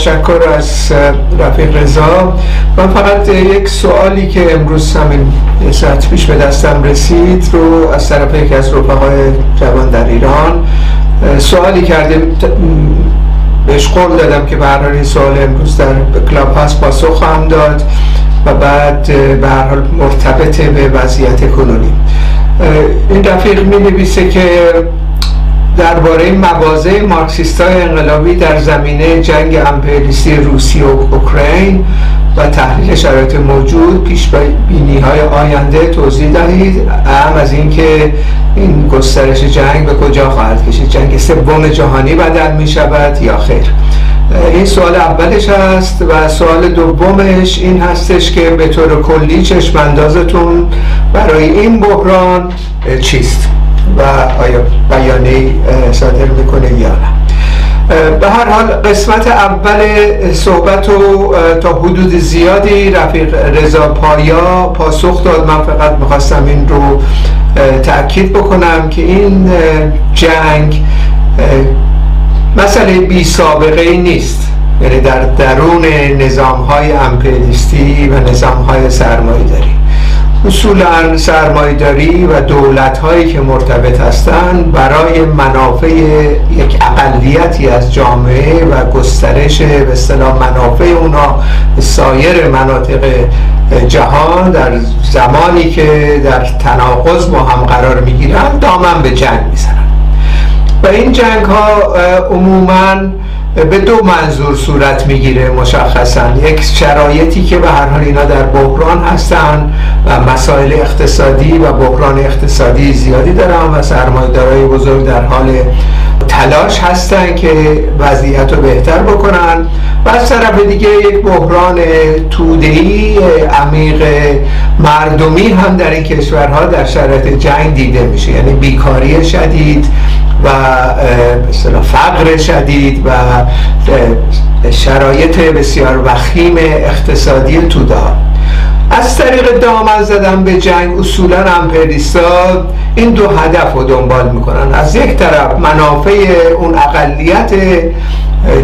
تشکر از رفیق رضا. من فقط یک سوالی که امروز همین ساعت پیش به دستم رسید رو از طرف یکی از رفقای جوان در ایران. سوالی کرده بهش قول دادم که برحال این سوال امروز در کلاب هست پاسخ خواهم داد و بعد به هر حال مرتبط به وضعیت کنونی. این رفیق می نویسه که درباره مواضع مارکسیست های انقلابی در زمینه جنگ امپریالیستی روسیه و اوکراین و تحلیل شرایط موجود پیش بینی های آینده توضیح دهید. اهم از اینکه این گسترش جنگ به کجا خواهد کشید؟ جنگ سوم جهانی بدل می شود یا خیر؟ این سوال اولش هست و سوال دومش این هستش که به طور کلی چشماندازتون برای این بحران چیست؟ و آیا بیانیه صادر می‌کنه یا نه. به هر حال قسمت اول صحبت رو تا حدود زیادی رفیق رضا پایا پاسخ داد. من فقط می‌خواستم این رو تاکید بکنم که این جنگ مسئله بی سابقه ای نیست. یعنی در درون نظام های امپریالیستی و نظام های سرمایه داری اصولا سرمایداری و دولت هایی که مرتبط هستند برای منافع یک اقلیتی از جامعه و گسترش به اصطلاح منافع اونا سایر مناطق جهان در زمانی که در تناقض با هم قرار می‌گیرن دامن به جنگ می‌زنن. و این جنگ ها عموماً به دو منظور صورت می‌گیره مشخصا. یک شرایطی که به هر حال اینا در بحران هستن و مسائل اقتصادی و بحران اقتصادی زیادی دارن و سرمایه‌دارای بزرگ در حال تلاش هستن که وضعیت رو بهتر بکنن. و از طرف دیگه یک بحران تودهی عمیق مردمی هم در این کشورها در شرایط جنگ دیده میشه. یعنی بیکاری شدید. و مثلا فقر شدید و شرایط بسیار وخیم اقتصادی توده از طریق دامن زدن به جنگ اصولا امپریستا این دو هدف رو دنبال می‌کنن. از یک طرف منافع اون اقلیت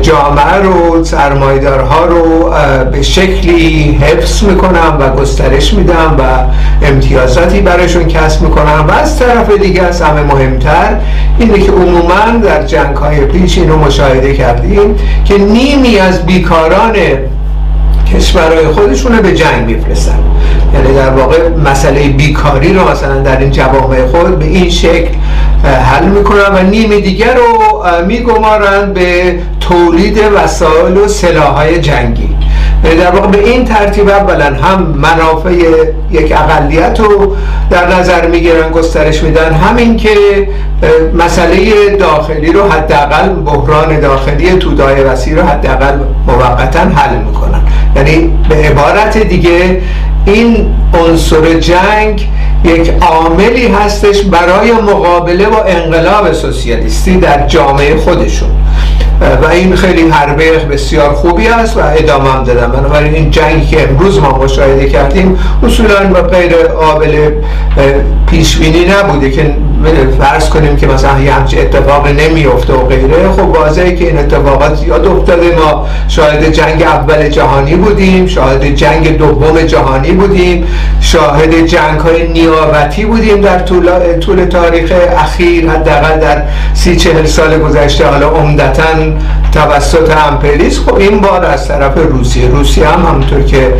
جامعه رو سرمایدارها رو به شکلی حفظ می‌کنن و گسترش میدن و امتیازاتی براشون کسب می‌کنن. و از طرف دیگه از همه مهمتر اینه که عموما در جنگ های پیش این رو مشاهده کردیم که نیمی از بیکاران کشورهای خودشون به جنگ میفرستن. یعنی در واقع مسئله بیکاری رو مثلا در این جوامع خود به این شکل حل می‌کنن و نیم دیگر رو میگمارن به تولید وسایل و سلاحهای جنگی. یعنی در واقع به این ترتیب اولا هم منافع یک اقلیت رو در نظر می‌گیرن گسترش میدن. همین که مسئله داخلی رو حداقل بحران داخلی تودای وسیع رو حداقل موقتا حل می‌کنن. یعنی به عبارت دیگه این عنصر جنگ یک عاملی هستش برای مقابله با انقلاب سوسیالیستی در جامعه خودشون. و این خیلی حربه بسیار خوبی است و ادامه هم دادم. بنابراین این جنگی که امروز ما مشاهده کردیم اصولا و غیر قابل پیش بینی نبوده که فرض کنیم که مثلا یه همچین اتفاق نمیفته و غیره. خب واضحه که این اتفاقات زیاد افتاده. ما شاهد جنگ اول جهانی بودیم شاهد جنگ دوم جهانی بودیم شاهد جنگ های نیابتی بودیم در طول, طول تاریخ اخیر. حداقل در سی چهل سال گذشته حالا عمدتا توسط امپریالیسم خب این بار از طرف روسیه. روسیه هم همونطور که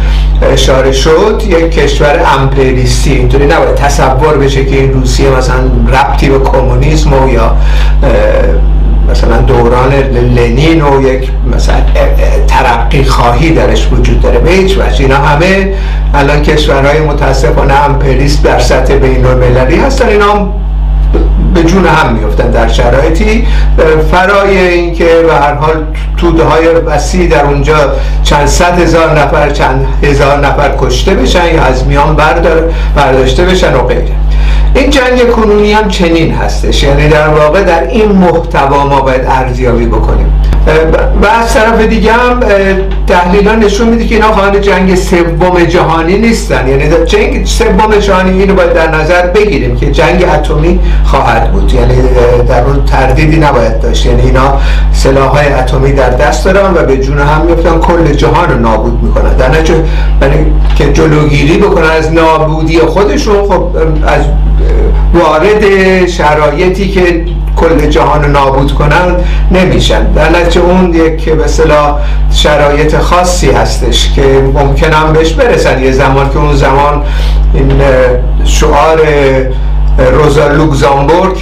اشاره شد یک کشور امپریالیستی. اینطوری نباید تصور بشه که این روسیه مثلا ربطی به کمونیسم و یا مثلا دوران لنین و یک مثلا ترقی خواهی درش وجود داره. به هیچ وجه. اینا همه الان کشورهای متاسفانه امپریست در سطح بین المللی هستن. اینا هم به جون هم میفتن در شرایطی. فرای اینکه به هر حال توده های وسیع در اونجا چند صد هزار نفر چند هزار نفر کشته بشن یا از میان بردار برداشته بشن و غیره. این جنگ کنونی هم چنین هستش. یعنی در واقع در این محتوا ما باید ارزیابی بکنیم. و از طرف دیگه هم تحلیل نشون میده که اینا خواهان جنگ سوم جهانی نیستن. یعنی جنگ سوم جهانی اینو باید در نظر بگیریم که جنگ اتمی خواهد بود. یعنی در اون تردیدی نباید داشت. یعنی اینا سلاح های اتمی در دست دارن و به جون هم میفتن کل جهان رو نابود می‌کنن. در نتیجه که جلوگیری بکنن از نابودی خودشون خب از وارد شرایطی که کل جهان رو نابود کنن نمیشن. در نتیجه اون یک به شرایط خاصی هستش که ممکنم بهش برسن. یه زمان که اون زمان این شعار روزا لوکزامبورگ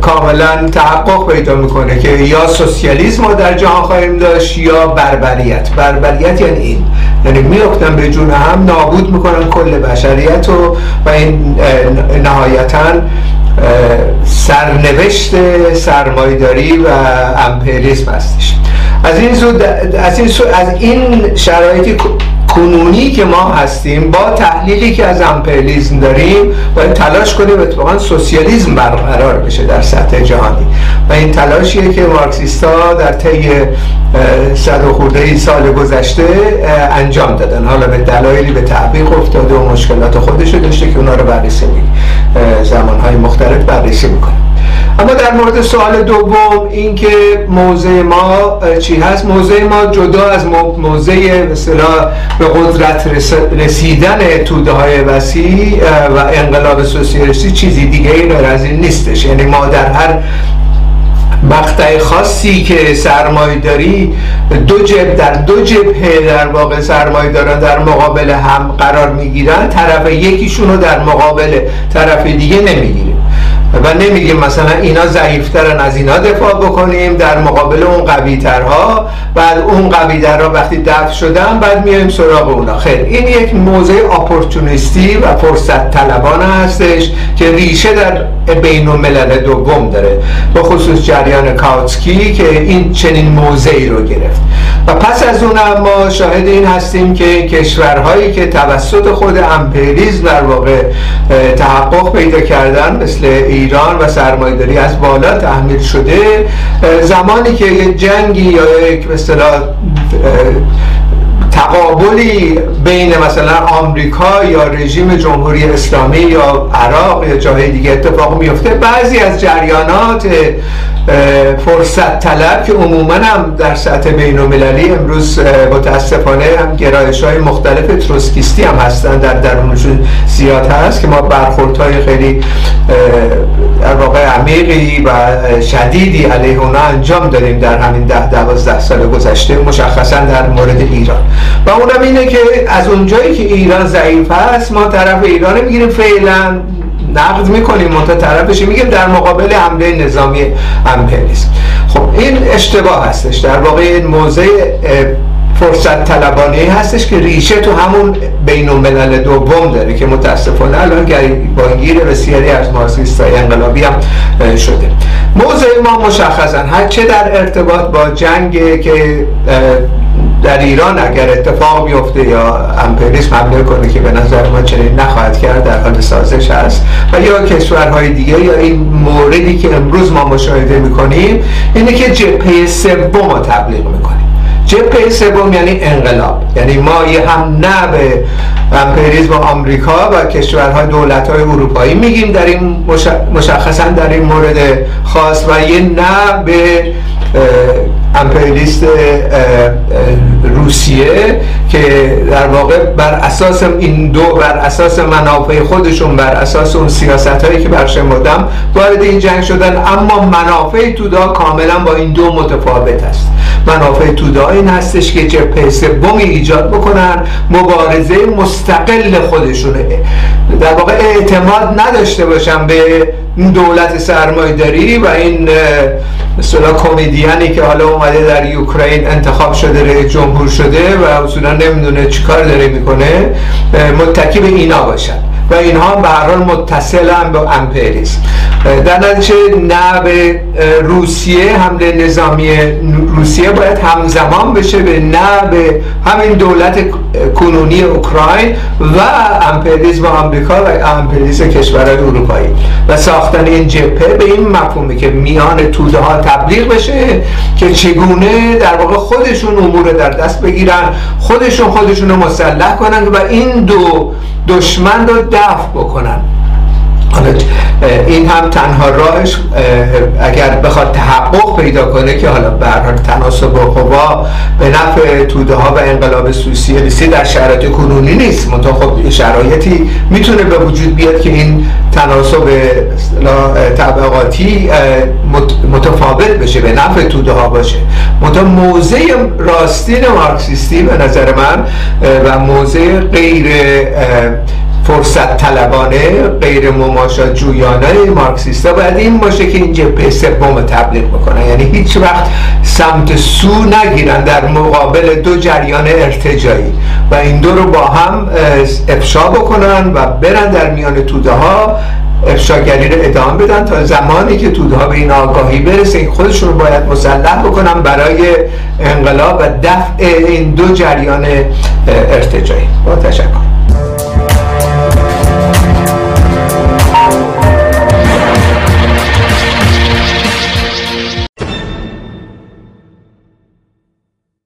کاملا تحقق پیدا می‌کنه که یا سوسیالیسم رو در جهان خواهیم داشت یا بربریت. بربریت یعنی این. یعنی میافتن به جون هم نابود می‌کنن کل بشریت و و این نهایتا سرنوشت سرمایداری و امپریسم هستش. از این از این از این شرایطی کنونی که ما هستیم با تحلیلی که از امپریالیسم داریم باید تلاش کنیم اتفاقا سوسیالیسم برقرار بشه در سطح جهانی. و این تلاشیه که مارکسیستا در طی صد و خورده سال گذشته انجام دادن. حالا به دلایلی به تعبیق افتاده و مشکلات خودش داشته که اونا رو بررسی می زمانهای مختلف بررسی می‌کنه اما در مورد سوال دوم اینکه موضع ما چی هست؟ موضع ما جدا از موضع مثلا به قدرت رسیدن توده های وسیع و انقلاب سوسیالیستی چیزی دیگه از این نیستش. یعنی ما در هر مقطع خاصی که سرمایه داری دو جب در دو جبهه در واقع سرمایه دارن در مقابل هم قرار می‌گیرن. طرف یکیشون رو در مقابل طرف دیگه نمی‌گیریم. و نمیگیم مثلا اینا ضعیفترن از اینا دفاع بکنیم در مقابل اون قوی ترها بعد اون قوی ترها وقتی دفع شدن بعد میایم سراغ اونا. خیر این یک موضع اپورتونیستی و فرصت طلبان هستش که ریشه در بین الملل دوم داره به خصوص جریان کاوتسکی که این چنین موضعی رو گرفت. و پس از اون ما شاهد این هستیم که کشورهایی که توسط خود امپریز در واقع تحقق پیدا کردن مثل ایران و سرمایداری از بالا تحمیل شده زمانی که یک جنگی یا یک مثلا تقابلی بین مثلا آمریکا یا رژیم جمهوری اسلامی یا عراق یا جاهای دیگه اتفاق میفته. بعضی از جریانات فرصت طلب که عموما هم در سطح بین المللی امروز متاسفانه هم گرایش های مختلف تروسکیستی هم هستن. در درونشون زیاد هست که ما برخورد های خیلی در واقع عمیقی و شدیدی علیه اونا انجام دادیم در همین ده دوازده سال گذشته مشخصا در مورد ایران. و اونم اینه که از اونجایی که ایران ضعیف هست ما طرف ایران می‌گیریم. فعلا نقد می‌کنیم. منتها طرفش میگیم در مقابل حمله نظامی امپریالیسم خب این اشتباه هستش. در واقع این موضع فرصت طلبانه هستش که ریشه تو همون بین الملل دوم داره که متاسفانه الان گیر بسیاری از مارکسیستای انقلابی هم شده. موضع ما مشخصا هر چه در ارتباط با جنگ که در ایران اگر اتفاق بیفته یا امپریسم حمله کنه که به نظر ما چنین نخواهد کرد در حال سازش هست. و یا کشورهای دیگه یا این موردی که امروز ما مشاهده می‌کنیم اینه که جبهه سوم رو تبلیغ می‌کنیم. جبهه سوم یعنی انقلاب. یعنی ما یه هم نه به امپریزم آمریکا و کشورهای دولت های اروپایی میگیم در این مشخصا در این مورد خاص و یه نه به امپریالیست روسیه که در واقع بر اساس این دو بر اساس منافع خودشون بر اساس اون سیاست هایی که برشمردم وارد این جنگ شدن. اما منافع تودا کاملا با این دو متفاوت است. منافع تودا این هستش که جبهه سومی ایجاد بکنن مبارزه مستقل خودشونه. در واقع اعتماد نداشته باشن به دولت سرمایداری و این مثلا کمدیانی که حالا اومده در یوکراین انتخاب شده رئیس جمهور شده و اصولا نمی‌دونه چیکار داره می‌کنه. متکی به اینا باشن. و اینها به هر حال متصلن به امپریسم در نتیجه نه به روسیه حمله نظامی روسیه باید همزمان بشه به نه به همین دولت کنونی اوکراین و امپریالیسم آمریکا و امپریالیسم کشورهای اروپایی. و ساختن این جبهه به این مفهومه که میان توده ها تبلیغ بشه که چگونه در واقع خودشون امور در دست بگیرن خودشون خودشون رو مسلح کنن و این دو دشمن رو دفع بکنن. حالا این هم تنها راهش اگر بخواد تحقق پیدا کنه که حالا به هر تناسب قوا به نفع توده ها و انقلاب سوسیالیستی در شرایط کنونی نیست. منتها خب شرایطی می‌تونه به وجود بیاد که این تناسب طبقاتی متفاوت بشه به نفع توده ها باشه. منتها موضع راستین مارکسیستی به نظر من و موضع غیر فرصت طلبانه غیر مماشات جویانه مارکسیستا باید این باشه که این جبهه سوم تبلیغ بکنن. یعنی هیچ وقت سمت سو نگیرن در مقابل دو جریان ارتجایی. و این دو رو با هم افشا بکنن و برن در میان توده ها افشاگری رو ادامه بدن تا زمانی که توده ها به این آگاهی برسه. خودشون رو باید مسلح بکنن برای انقلاب و دفع این دو جریان ارتجایی. با تشکر.